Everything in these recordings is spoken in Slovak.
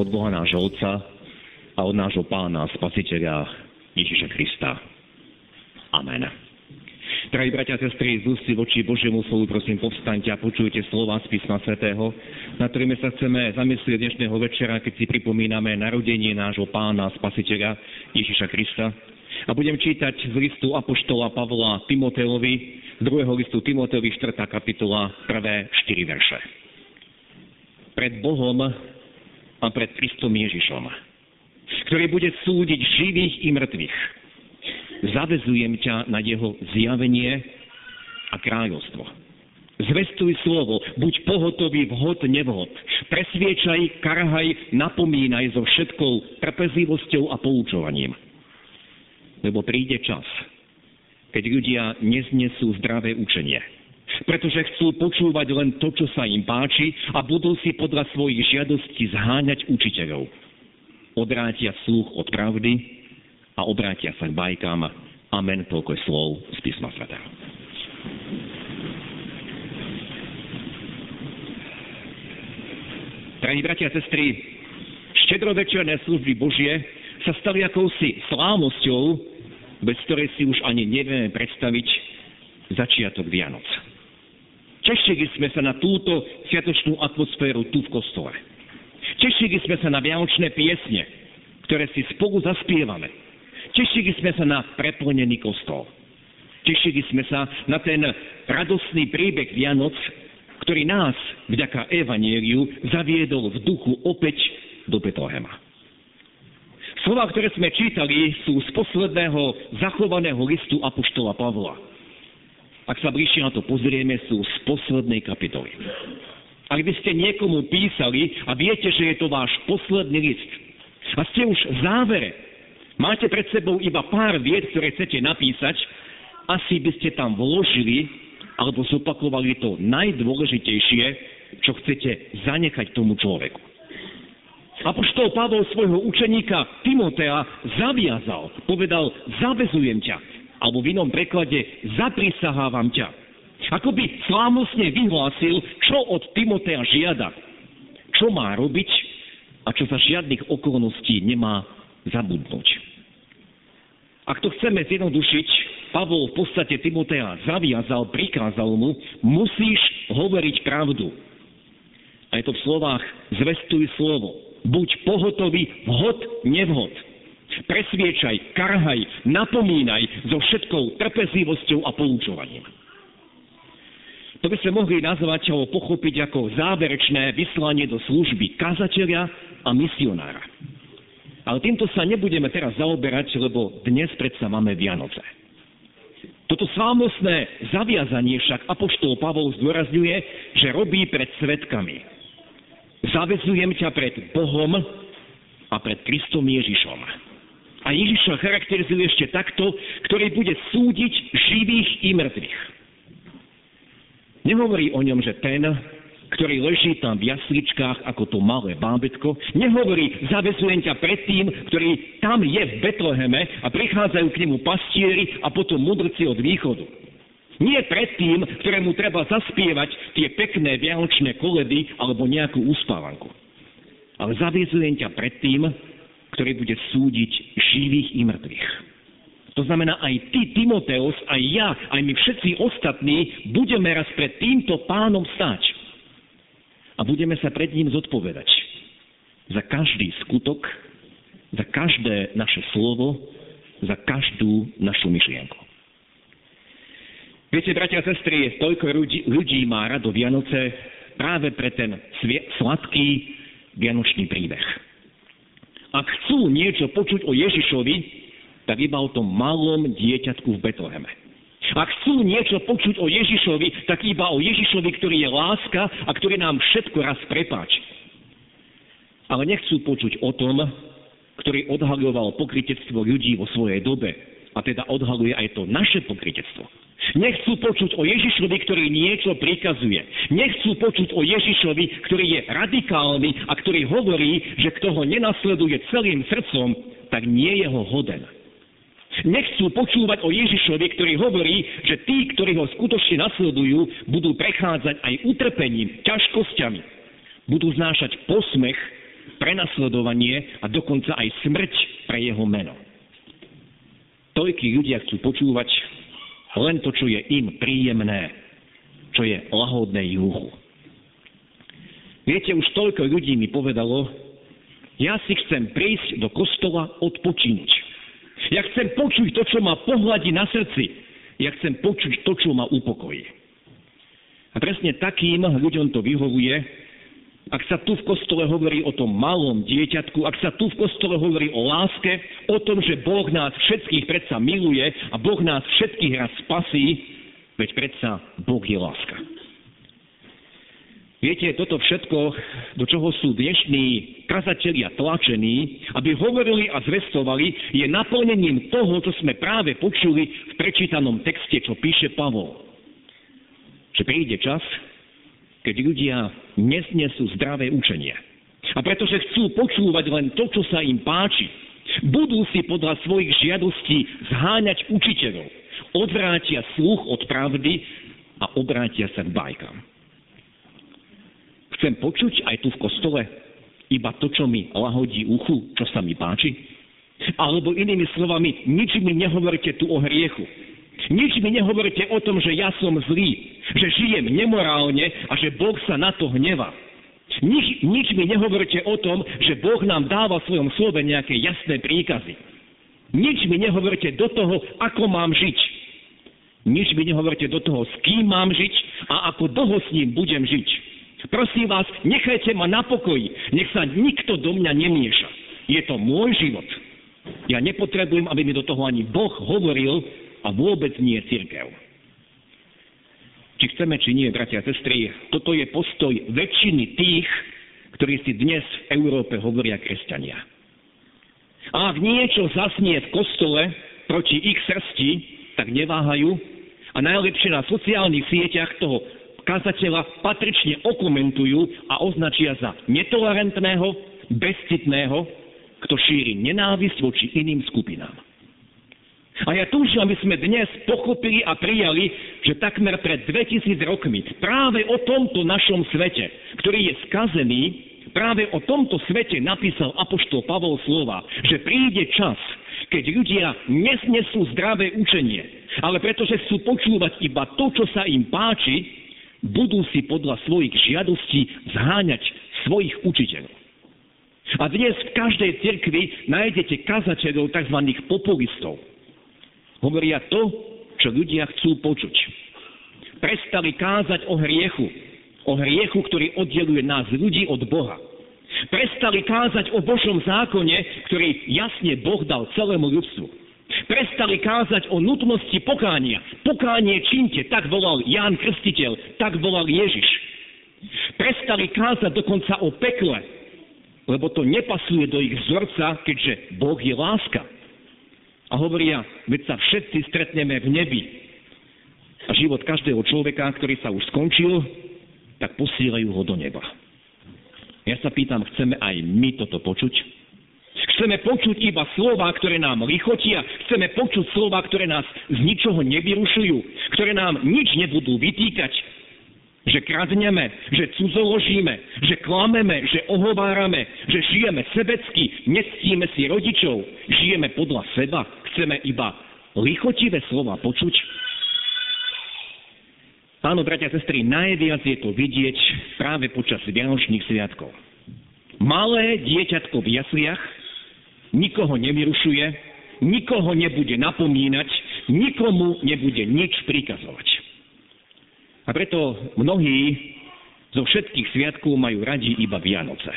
od Boha nášho Otca a od nášho Pána Spasiteľa Ježiša Krista. Amen. Drahí bratia a sestry, z ústy voči Božiemu slovu, prosím, povstaňte a počujte slova z písma svätého, na ktorými sa chceme zamyslieť dnešného večera, keď si pripomíname narodenie nášho pána, spasiteľa Ježiša Krista. A budem čítať z listu Apoštola Pavla Timoteovi, z druhého listu Timoteovi, 4. kapitola, prvé 4 verše pred Bohom a pred Kristom Ježišom, ktorý bude súdiť živých i mŕtvych. Zavezujem ťa na jeho zjavenie a kráľovstvo. Zvestuj slovo, buď pohotový vhod, nevhod. Presviečaj, karhaj, napomínaj so všetkou trpezlivosťou a poučovaním. Lebo príde čas, keď ľudia neznesú zdravé učenie pretože chcú počúvať len to, čo sa im páči a budú si podľa svojich žiadostí zháňať učiteľov. Odrátia sluch od pravdy a obrátia sa k bajkám. Amen, toľko slov z písma svätého. Drahí bratia a sestry, štedrovečerné služby Božie sa stali akousi slávnosťou, bez ktorej si už ani nevieme predstaviť začiatok Vianoc. Tešili sme sa na túto sviatočnú atmosféru tu v kostole. Tešili sme sa na vianočné piesne, ktoré si spolu zaspievame. Tešili sme sa na preplnený kostol. Tešili sme sa na ten radostný príbeh Vianoc, ktorý nás, vďaka Evanieliu, zaviedol v duchu opäť do Betlehema. Slova, ktoré sme čítali, sú z posledného zachovaného listu Apoštola Pavla ak sa bližšie na to pozrieme, sú z poslednej kapitoly. Ak by ste niekomu písali a viete, že je to váš posledný list a ste už v závere, máte pred sebou iba pár vied, ktoré chcete napísať, asi by ste tam vložili alebo zopakovali to najdôležitejšie, čo chcete zanechať tomu človeku. Apoštol Pavol svojho učeníka Timotea zaviazal, povedal, zavezujem ťa, alebo v inom preklade zaprisahávam ťa. Ako by slávnostne vyhlásil, čo od Timotea žiada, čo má robiť a čo za žiadnych okolností nemá zabudnúť. Ak to chceme zjednodušiť, Pavol v podstate Timotea zaviazal, prikázal mu, musíš hovoriť pravdu. A je to v slovách zvestuj slovo. Buď pohotový, vhod, nevhod. Presviečaj, karhaj, napomínaj so všetkou trpezlivosťou a poučovaním. To by sme mohli nazvať alebo pochopiť ako záverečné vyslanie do služby kazateľa a misionára. Ale týmto sa nebudeme teraz zaoberať, lebo dnes predsa máme Vianoce. Toto slávnostné zaviazanie však Apoštol Pavol zdôrazňuje, že robí pred svetkami. Zavezujem ťa pred Bohom a pred Kristom Ježišom. A Ježiš sa charakterizuje ešte takto, ktorý bude súdiť živých i mŕtvych. Nehovorí o ňom, že ten, ktorý leží tam v jasličkách ako to malé bábetko, nehovorí, zavezujem ťa pred tým, ktorý tam je v Betleheme a prichádzajú k nemu pastieri a potom mudrci od východu. Nie pred tým, ktorému treba zaspievať tie pekné vianočné koledy alebo nejakú uspávanku. Ale zavezujem ťa pred tým, ktorý bude súdiť živých i mŕtvych. To znamená, aj ty, Timoteus, aj ja, aj my všetci ostatní budeme raz pred týmto pánom stáť. A budeme sa pred ním zodpovedať za každý skutok, za každé naše slovo, za každú našu myšlienku. Viete, bratia a sestry, toľko ľudí, ľudí má rado Vianoce práve pre ten sladký vianočný príbeh. Ak chcú niečo počuť o Ježišovi, tak iba o tom malom dieťatku v Betleheme. Ak chcú niečo počuť o Ježišovi, tak iba o Ježišovi, ktorý je láska a ktorý nám všetko raz prepáči. ale nechcú počuť o tom, ktorý odhaľoval pokrytectvo ľudí vo svojej dobe a teda odhaluje aj to naše pokrytectvo. Nechcú počuť o Ježišovi, ktorý niečo prikazuje. Nechcú počuť o Ježišovi, ktorý je radikálny a ktorý hovorí, že kto ho nenasleduje celým srdcom, tak nie je ho hoden. Nechcú počúvať o Ježišovi, ktorý hovorí, že tí, ktorí ho skutočne nasledujú, budú prechádzať aj utrpením, ťažkosťami. Budú znášať posmech, prenasledovanie a dokonca aj smrť pre jeho meno. Toľkí ľudia chcú počúvať len to, čo je im príjemné, čo je lahodné juhu. Viete, už toľko ľudí mi povedalo, ja si chcem prísť do kostola odpočinúť. Ja chcem počuť to, čo ma pohľadí na srdci. Ja chcem počuť to, čo ma upokojí. A presne takým ľuďom to vyhovuje, ak sa tu v kostole hovorí o tom malom dieťatku, ak sa tu v kostole hovorí o láske, o tom, že Boh nás všetkých predsa miluje a Boh nás všetkých raz spasí, veď predsa Boh je láska. Viete, toto všetko, do čoho sú dnešní kazatelia tlačení, aby hovorili a zvestovali, je naplnením toho, čo sme práve počuli v prečítanom texte, čo píše Pavol. Že príde čas, keď ľudia nesnesú zdravé učenie. A pretože chcú počúvať len to, čo sa im páči, budú si podľa svojich žiadostí zháňať učiteľov, odvrátia sluch od pravdy a obrátia sa k bajkám. Chcem počuť aj tu v kostole iba to, čo mi lahodí uchu, čo sa mi páči? Alebo inými slovami, nič mi nehovorte tu o hriechu. Nič mi nehovorte o tom, že ja som zlý, že žijem nemorálne a že Boh sa na to hneva. Nič, nič mi nehovorte o tom, že Boh nám dáva v svojom slove nejaké jasné príkazy. Nič mi nehovorte do toho, ako mám žiť. Nič mi nehovorte do toho, s kým mám žiť a ako dlho s ním budem žiť. Prosím vás, nechajte ma na pokoji. Nech sa nikto do mňa nemieša. Je to môj život. Ja nepotrebujem, aby mi do toho ani Boh hovoril a vôbec nie církev. Či chceme, či nie, bratia a sestry, toto je postoj väčšiny tých, ktorí si dnes v Európe hovoria kresťania. A ak niečo zasnie v kostole proti ich srsti, tak neváhajú a najlepšie na sociálnych sieťach toho kazateľa patrične okomentujú a označia za netolerantného, bezcitného, kto šíri nenávisť voči iným skupinám. A ja túžim, aby sme dnes pochopili a prijali, že takmer pred 2000 rokmi práve o tomto našom svete, ktorý je skazený, práve o tomto svete napísal Apoštol Pavol slova, že príde čas, keď ľudia nesnesú zdravé učenie, ale pretože chcú počúvať iba to, čo sa im páči, budú si podľa svojich žiadostí zháňať svojich učiteľov. A dnes v každej cirkvi nájdete kazateľov tzv. populistov. Hovoria to, čo ľudia chcú počuť. Prestali kázať o hriechu. O hriechu, ktorý oddeluje nás ľudí od Boha. Prestali kázať o Božom zákone, ktorý jasne Boh dal celému ľudstvu prestali kázať o nutnosti pokánia. Pokánie činte, tak volal Ján Krstiteľ, tak volal Ježiš. Prestali kázať dokonca o pekle, lebo to nepasuje do ich vzorca, keďže Boh je láska. A hovoria, veď sa všetci stretneme v nebi. A život každého človeka, ktorý sa už skončil, tak posielajú ho do neba. Ja sa pýtam, chceme aj my toto počuť? Chceme počuť iba slova, ktoré nám lichotia. Chceme počuť slova, ktoré nás z ničoho nevyrušujú. Ktoré nám nič nebudú vytýkať. Že kradneme, že cudzoložíme, že klameme, že ohovárame, že žijeme sebecky, nectíme si rodičov, žijeme podľa seba. Chceme iba lichotivé slova počuť. Páno, bratia a sestry, najviac je to vidieť práve počas Vianočných sviatkov. Malé dieťatko v jasliach, nikoho nevyrušuje, nikoho nebude napomínať, nikomu nebude nič prikazovať. A preto mnohí zo všetkých sviatkov majú radi iba Vianoce.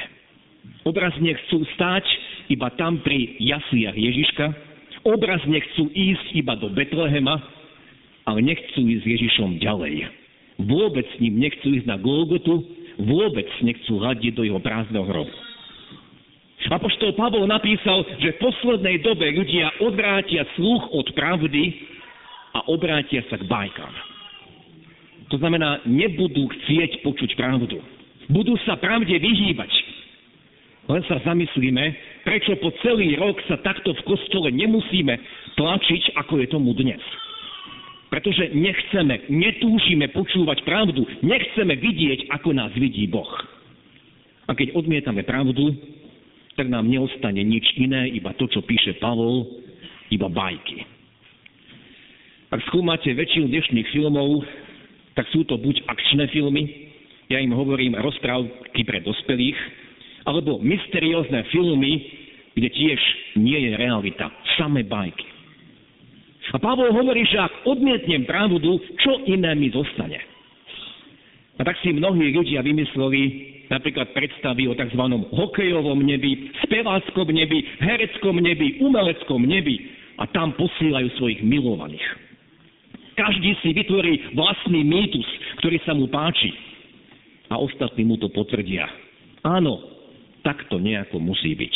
Obrazne chcú stáť iba tam pri jasliach Ježiška, obrazne chcú ísť iba do Betlehema, ale nechcú ísť s Ježišom ďalej. Vôbec s ním nechcú ísť na Golgotu, vôbec nechcú hľadiť do jeho prázdneho hrobu. Apoštol Pavol napísal, že v poslednej dobe ľudia odvrátia sluch od pravdy a obrátia sa k bajkám. To znamená, nebudú chcieť počuť pravdu. Budú sa pravde vyhýbať. Len sa zamyslíme, prečo po celý rok sa takto v kostole nemusíme tlačiť, ako je tomu dnes. Pretože nechceme, netúžime počúvať pravdu, nechceme vidieť, ako nás vidí Boh. A keď odmietame pravdu, tak nám neostane nič iné, iba to, čo píše Pavol, iba bajky. Ak skúmate väčšinu dnešných filmov, tak sú to buď akčné filmy, ja im hovorím rozprávky pre dospelých, alebo mysteriózne filmy, kde tiež nie je realita, samé bajky. A Pavol hovorí, že ak odmietnem pravdu, čo iné mi zostane. A tak si mnohí ľudia vymysleli napríklad predstavy o tzv. hokejovom nebi, speváckom nebi, hereckom nebi, umeleckom nebi a tam posílajú svojich milovaných. Každý si vytvorí vlastný mýtus, ktorý sa mu páči. A ostatní mu to potvrdia. Áno, tak to nejako musí byť.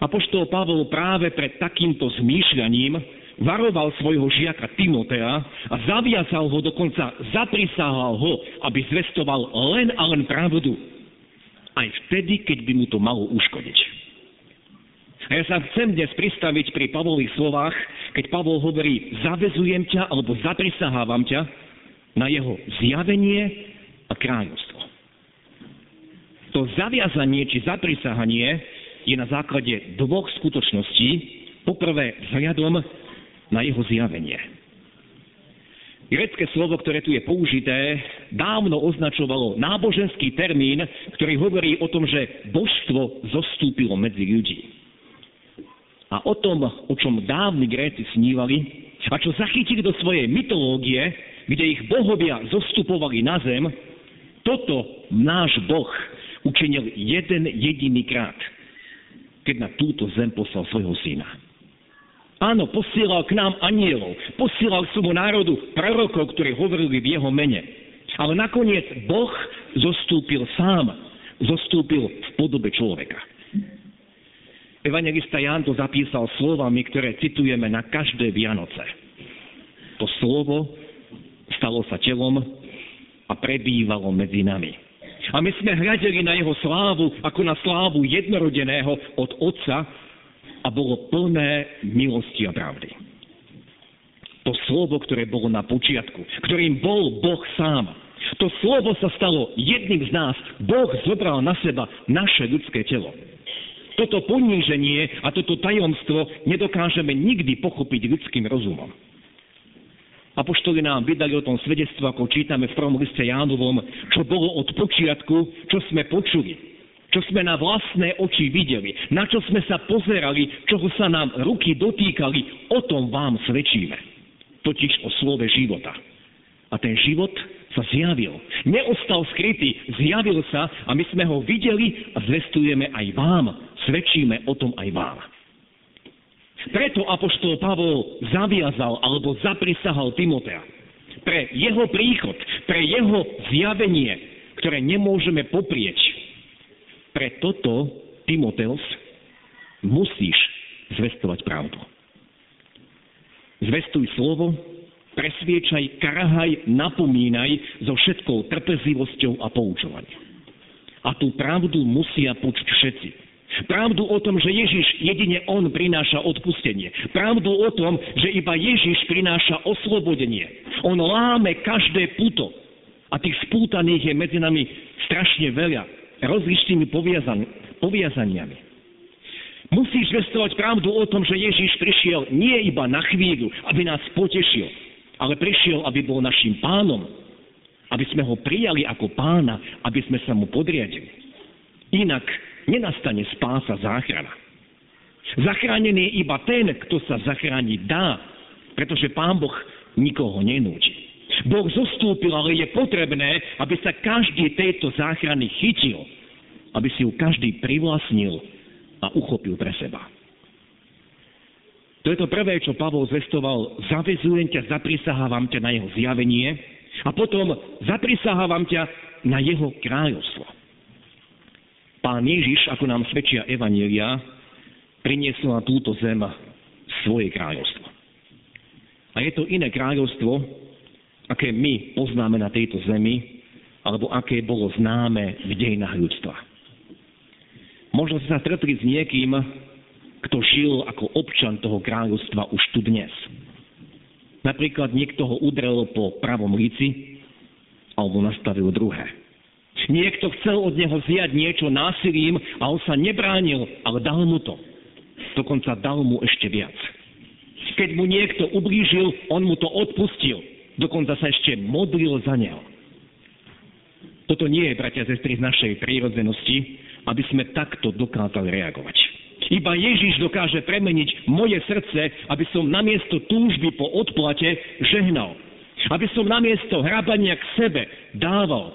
Apoštol Pavol práve pred takýmto zmýšľaním varoval svojho žiaka Timotea a zaviazal ho, dokonca zaprisahal ho, aby zvestoval len a len pravdu. Aj vtedy, keď by mu to malo uškodiť. A ja sa chcem dnes pristaviť pri Pavlových slovách, keď Pavol hovorí, zavezujem ťa alebo zaprisahávam ťa na jeho zjavenie a kráľovstvo. To zaviazanie či zaprisahanie je na základe dvoch skutočností. Poprvé vzhľadom na jeho zjavenie. Grecké slovo, ktoré tu je použité, dávno označovalo náboženský termín, ktorý hovorí o tom, že božstvo zostúpilo medzi ľudí. A o tom, o čom dávni Gréci snívali a čo zachytili do svojej mytológie, kde ich bohovia zostupovali na zem, toto náš Boh učinil jeden jediný krát, keď na túto zem poslal svojho syna. Áno, posielal k nám anielov, posielal k svojmu národu prorokov, ktorí hovorili v jeho mene. Ale nakoniec Boh zostúpil sám, zostúpil v podobe človeka. Evangelista Ján to zapísal slovami, ktoré citujeme na každé Vianoce. To slovo stalo sa telom a prebývalo medzi nami. A my sme hľadeli na jeho slávu ako na slávu jednorodeného od Otca, a bolo plné milosti a pravdy. To slovo, ktoré bolo na počiatku, ktorým bol Boh sám, to slovo sa stalo jedným z nás. Boh zobral na seba naše ľudské telo. Toto poníženie a toto tajomstvo nedokážeme nikdy pochopiť ľudským rozumom. Apoštoli nám vydali o tom svedectvo, ako čítame v prvom liste Jánovom, čo bolo od počiatku, čo sme počuli čo sme na vlastné oči videli, na čo sme sa pozerali, čoho sa nám ruky dotýkali, o tom vám svedčíme. Totiž o slove života. A ten život sa zjavil. Neostal skrytý, zjavil sa a my sme ho videli a zvestujeme aj vám. Svedčíme o tom aj vám. Preto apoštol Pavol zaviazal alebo zaprisahal Timotea. Pre jeho príchod, pre jeho zjavenie, ktoré nemôžeme poprieť, pre toto, Timoteus, musíš zvestovať pravdu. Zvestuj slovo, presviečaj, karahaj, napomínaj so všetkou trpezlivosťou a poučovaním. A tú pravdu musia počuť všetci. Pravdu o tom, že Ježiš jedine On prináša odpustenie. Pravdu o tom, že iba Ježiš prináša oslobodenie. On láme každé puto. A tých spútaných je medzi nami strašne veľa rozličnými poviazan- poviazaniami. Musíš zvestovať pravdu o tom, že Ježiš prišiel nie iba na chvíľu, aby nás potešil, ale prišiel, aby bol našim pánom, aby sme ho prijali ako pána, aby sme sa mu podriadili. Inak nenastane spása záchrana. Zachránený je iba ten, kto sa zachrániť dá, pretože pán Boh nikoho nenúči. Boh zostúpil, ale je potrebné, aby sa každý tejto záchrany chytil, aby si ju každý privlastnil a uchopil pre seba. To je to prvé, čo Pavol zvestoval. Zavezujem ťa, zaprisahávam ťa na jeho zjavenie a potom zaprisahávam ťa na jeho kráľovstvo. Pán Ježiš, ako nám svedčia Evanielia, priniesol na túto zem svoje kráľovstvo. A je to iné kráľovstvo, aké my poznáme na tejto zemi, alebo aké bolo známe v dejinách ľudstva. Možno ste sa stretli s niekým, kto žil ako občan toho kráľovstva už tu dnes. Napríklad niekto ho udrel po pravom líci, alebo nastavil druhé. Niekto chcel od neho zjať niečo násilím a on sa nebránil, ale dal mu to. Dokonca dal mu ešte viac. Keď mu niekto ublížil, on mu to odpustil. Dokonca sa ešte modlil za neho. Toto nie je, bratia a sestry, z našej prírodzenosti, aby sme takto dokázali reagovať. Iba Ježiš dokáže premeniť moje srdce, aby som namiesto túžby po odplate žehnal. Aby som namiesto hrabania k sebe dával.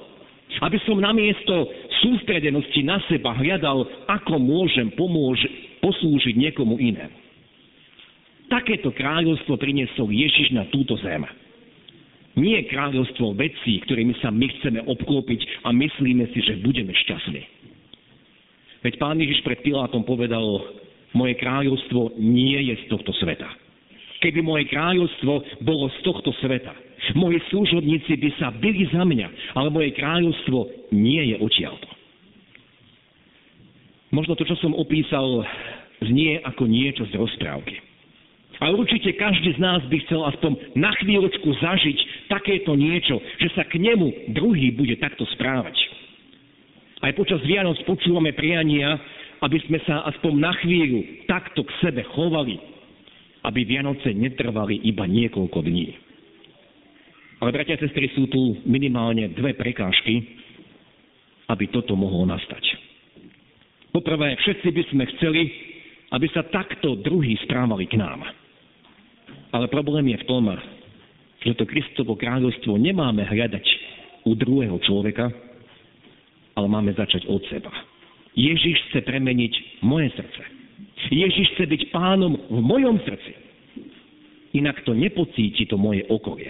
Aby som namiesto sústredenosti na seba hľadal, ako môžem pomôž, poslúžiť niekomu inému. Takéto kráľovstvo priniesol Ježiš na túto zem. Nie kráľovstvo vecí, ktorými sa my chceme obklopiť a myslíme si, že budeme šťastní. Veď pán Ježiš pred Pilátom povedal, moje kráľovstvo nie je z tohto sveta. Keby moje kráľovstvo bolo z tohto sveta, moji služobníci by sa byli za mňa, ale moje kráľovstvo nie je odtiaľto. Možno to, čo som opísal, znie ako niečo z rozprávky. Ale určite každý z nás by chcel aspoň na chvíľočku zažiť takéto niečo, že sa k nemu druhý bude takto správať. Aj počas Vianoc počúvame priania, aby sme sa aspoň na chvíľu takto k sebe chovali, aby Vianoce netrvali iba niekoľko dní. Ale bratia a sestry, sú tu minimálne dve prekážky, aby toto mohlo nastať. Poprvé, všetci by sme chceli, aby sa takto druhí správali k nám. Ale problém je v tom, že to Kristovo kráľovstvo nemáme hľadať u druhého človeka, ale máme začať od seba. Ježiš chce premeniť moje srdce. Ježiš chce byť pánom v mojom srdci. Inak to nepocíti to moje okolie.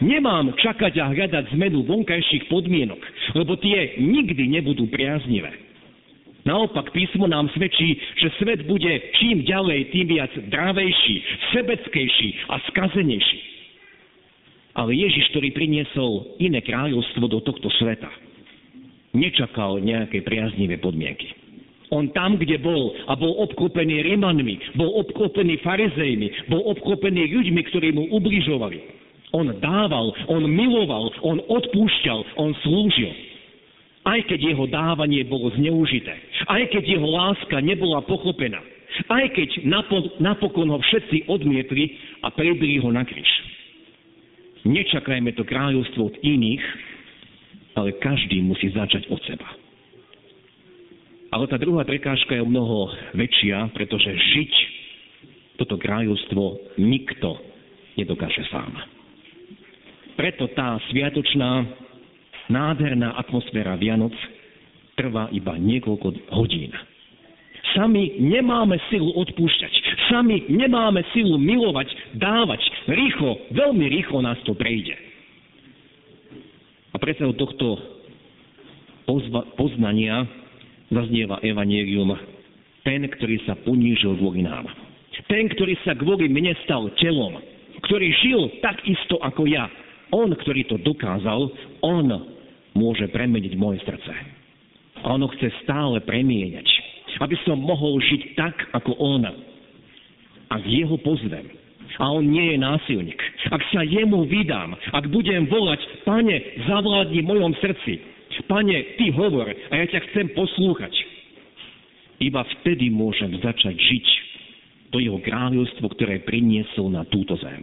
Nemám čakať a hľadať zmenu vonkajších podmienok, lebo tie nikdy nebudú priaznivé. Naopak písmo nám svedčí, že svet bude čím ďalej, tým viac drávejší, sebeckejší a skazenejší. Ale Ježiš, ktorý priniesol iné kráľovstvo do tohto sveta, nečakal nejaké priaznivé podmienky. On tam, kde bol a bol obklopený Rimanmi, bol obklopený farizejmi, bol obklopený ľuďmi, ktorí mu ubližovali. On dával, on miloval, on odpúšťal, on slúžil. Aj keď jeho dávanie bolo zneužité, aj keď jeho láska nebola pochopená, aj keď napokon ho všetci odmietli a prebili ho na kríž. Nečakajme to kráľovstvo od iných, ale každý musí začať od seba. Ale tá druhá prekážka je mnoho väčšia, pretože žiť toto kráľovstvo nikto nedokáže sám. Preto tá sviatočná, nádherná atmosféra Vianoc trvá iba niekoľko hodín. Sami nemáme silu odpúšťať. Sami nemáme silu milovať, dávať. Rýchlo, veľmi rýchlo nás to prejde. A predsa od tohto pozva, poznania zaznieva evanelium ten, ktorý sa ponížil kvôli nám. Ten, ktorý sa kvôli mne stal telom, ktorý žil tak isto ako ja. On, ktorý to dokázal, on môže premeniť moje srdce. A ono chce stále premieňať, aby som mohol žiť tak, ako on. Ak jeho pozvem, a on nie je násilník. Ak sa jemu vydám, ak budem volať, pane, zavládni v mojom srdci, pane, ty hovor a ja ťa chcem poslúchať. Iba vtedy môžem začať žiť to jeho kráľovstvo, ktoré priniesol na túto zem.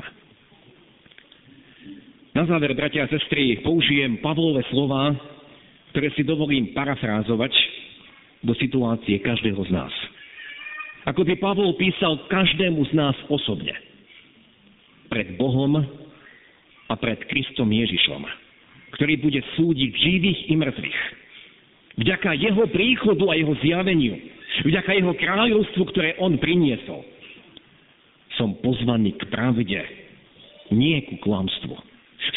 Na záver, bratia a sestry, použijem Pavlové slova, ktoré si dovolím parafrázovať do situácie každého z nás. Ako by Pavol písal každému z nás osobne pred Bohom a pred Kristom Ježišom, ktorý bude súdiť živých i mŕtvych. Vďaka jeho príchodu a jeho zjaveniu, vďaka jeho kráľovstvu, ktoré on priniesol, som pozvaný k pravde, nie ku klamstvu.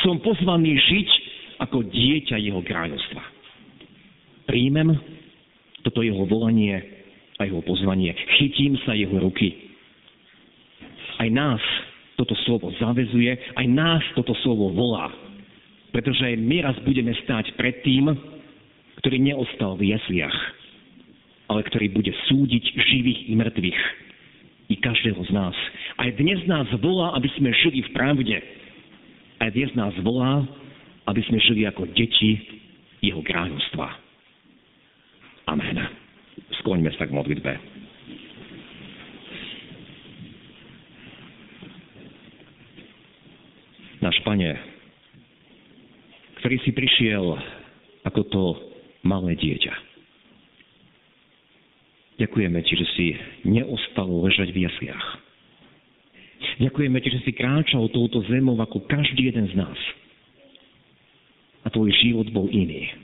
Som pozvaný žiť ako dieťa jeho kráľovstva. Príjmem toto jeho volanie a jeho pozvanie. Chytím sa jeho ruky. Aj nás toto slovo zavezuje, aj nás toto slovo volá. Pretože my raz budeme stáť pred tým, ktorý neostal v jesliach, ale ktorý bude súdiť živých i mŕtvych. I každého z nás. Aj dnes nás volá, aby sme žili v pravde. Aj dnes nás volá, aby sme žili ako deti jeho kráľovstva. Amen. Skloňme sa k modlitbe. Náš Pane, ktorý si prišiel ako to malé dieťa. Ďakujeme Ti, že si neostal ležať v jasliach. Ďakujeme Ti, že si kráčal touto zemou ako každý jeden z nás. A tvoj život bol iný.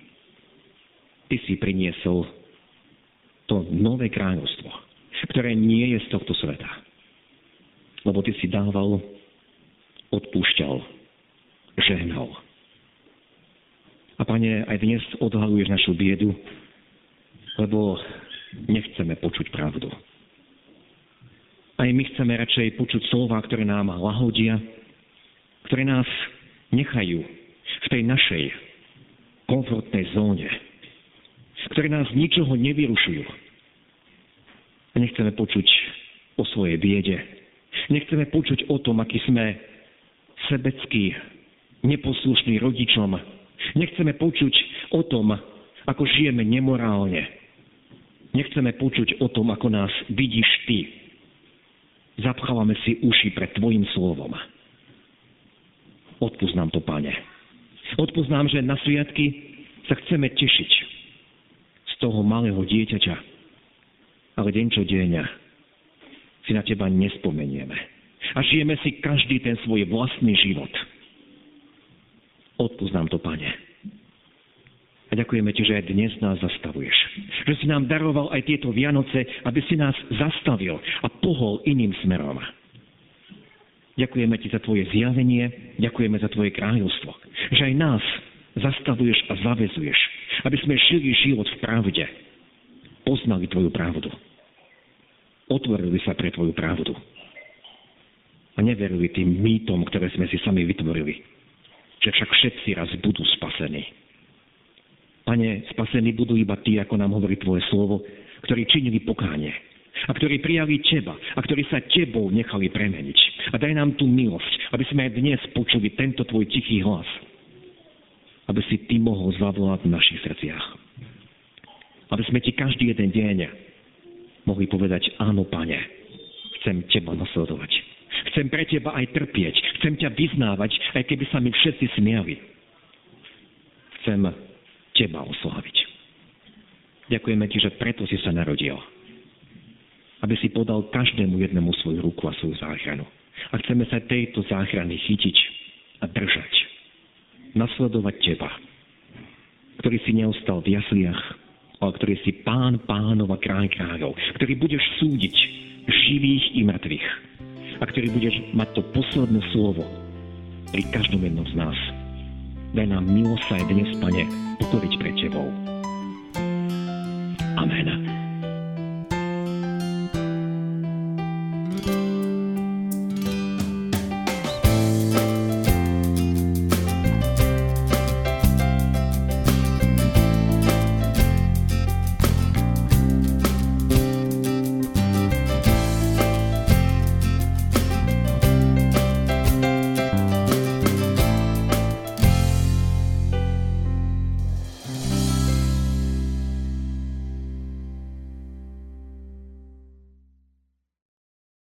Ty si priniesol to nové kráľovstvo, ktoré nie je z tohto sveta. Lebo ty si dával, odpúšťal, žehnal. A pane, aj dnes odhaluješ našu biedu, lebo nechceme počuť pravdu. Aj my chceme radšej počuť slova, ktoré nám lahodia, ktoré nás nechajú v tej našej komfortnej zóne, ktoré nás ničoho nevyrušujú. A nechceme počuť o svojej biede. Nechceme počuť o tom, aký sme sebeckí, neposlušní rodičom. Nechceme počuť o tom, ako žijeme nemorálne. Nechceme počuť o tom, ako nás vidíš ty. Zapchávame si uši pred tvojim slovom. Odpúsť to, pane. Odpúsť že na sviatky sa chceme tešiť toho malého dieťaťa. Ale deň čo deň si na teba nespomenieme. A žijeme si každý ten svoj vlastný život. Odpúsť to, Pane. A ďakujeme Ti, že aj dnes nás zastavuješ. Že si nám daroval aj tieto Vianoce, aby si nás zastavil a pohol iným smerom. Ďakujeme Ti za Tvoje zjavenie, ďakujeme za Tvoje kráľovstvo. Že aj nás zastavuješ a zavezuješ aby sme žili život v pravde. Poznali Tvoju pravdu. Otvorili sa pre Tvoju pravdu. A neverili tým mýtom, ktoré sme si sami vytvorili. Že však všetci raz budú spasení. Pane, spasení budú iba tí, ako nám hovorí Tvoje slovo, ktorí činili pokánie a ktorí prijali Teba a ktorí sa Tebou nechali premeniť. A daj nám tú milosť, aby sme aj dnes počuli tento Tvoj tichý hlas aby si Ty mohol zavolať v našich srdciach. Aby sme Ti každý jeden deň mohli povedať, áno, Pane, chcem Teba nasledovať. Chcem pre Teba aj trpieť. Chcem ťa vyznávať, aj keby sa mi všetci smiali. Chcem Teba osláviť. Ďakujeme Ti, že preto si sa narodil. Aby si podal každému jednému svoju ruku a svoju záchranu. A chceme sa tejto záchrany chytiť a držať nasledovať Teba, ktorý si neostal v jasliach, ale ktorý si pán pánov a kráľ kráľov, ktorý budeš súdiť živých i mŕtvych a ktorý budeš mať to posledné slovo pri každom jednom z nás. Daj nám milosť aj dnes, Pane, pokoriť pred Tebou. Amen.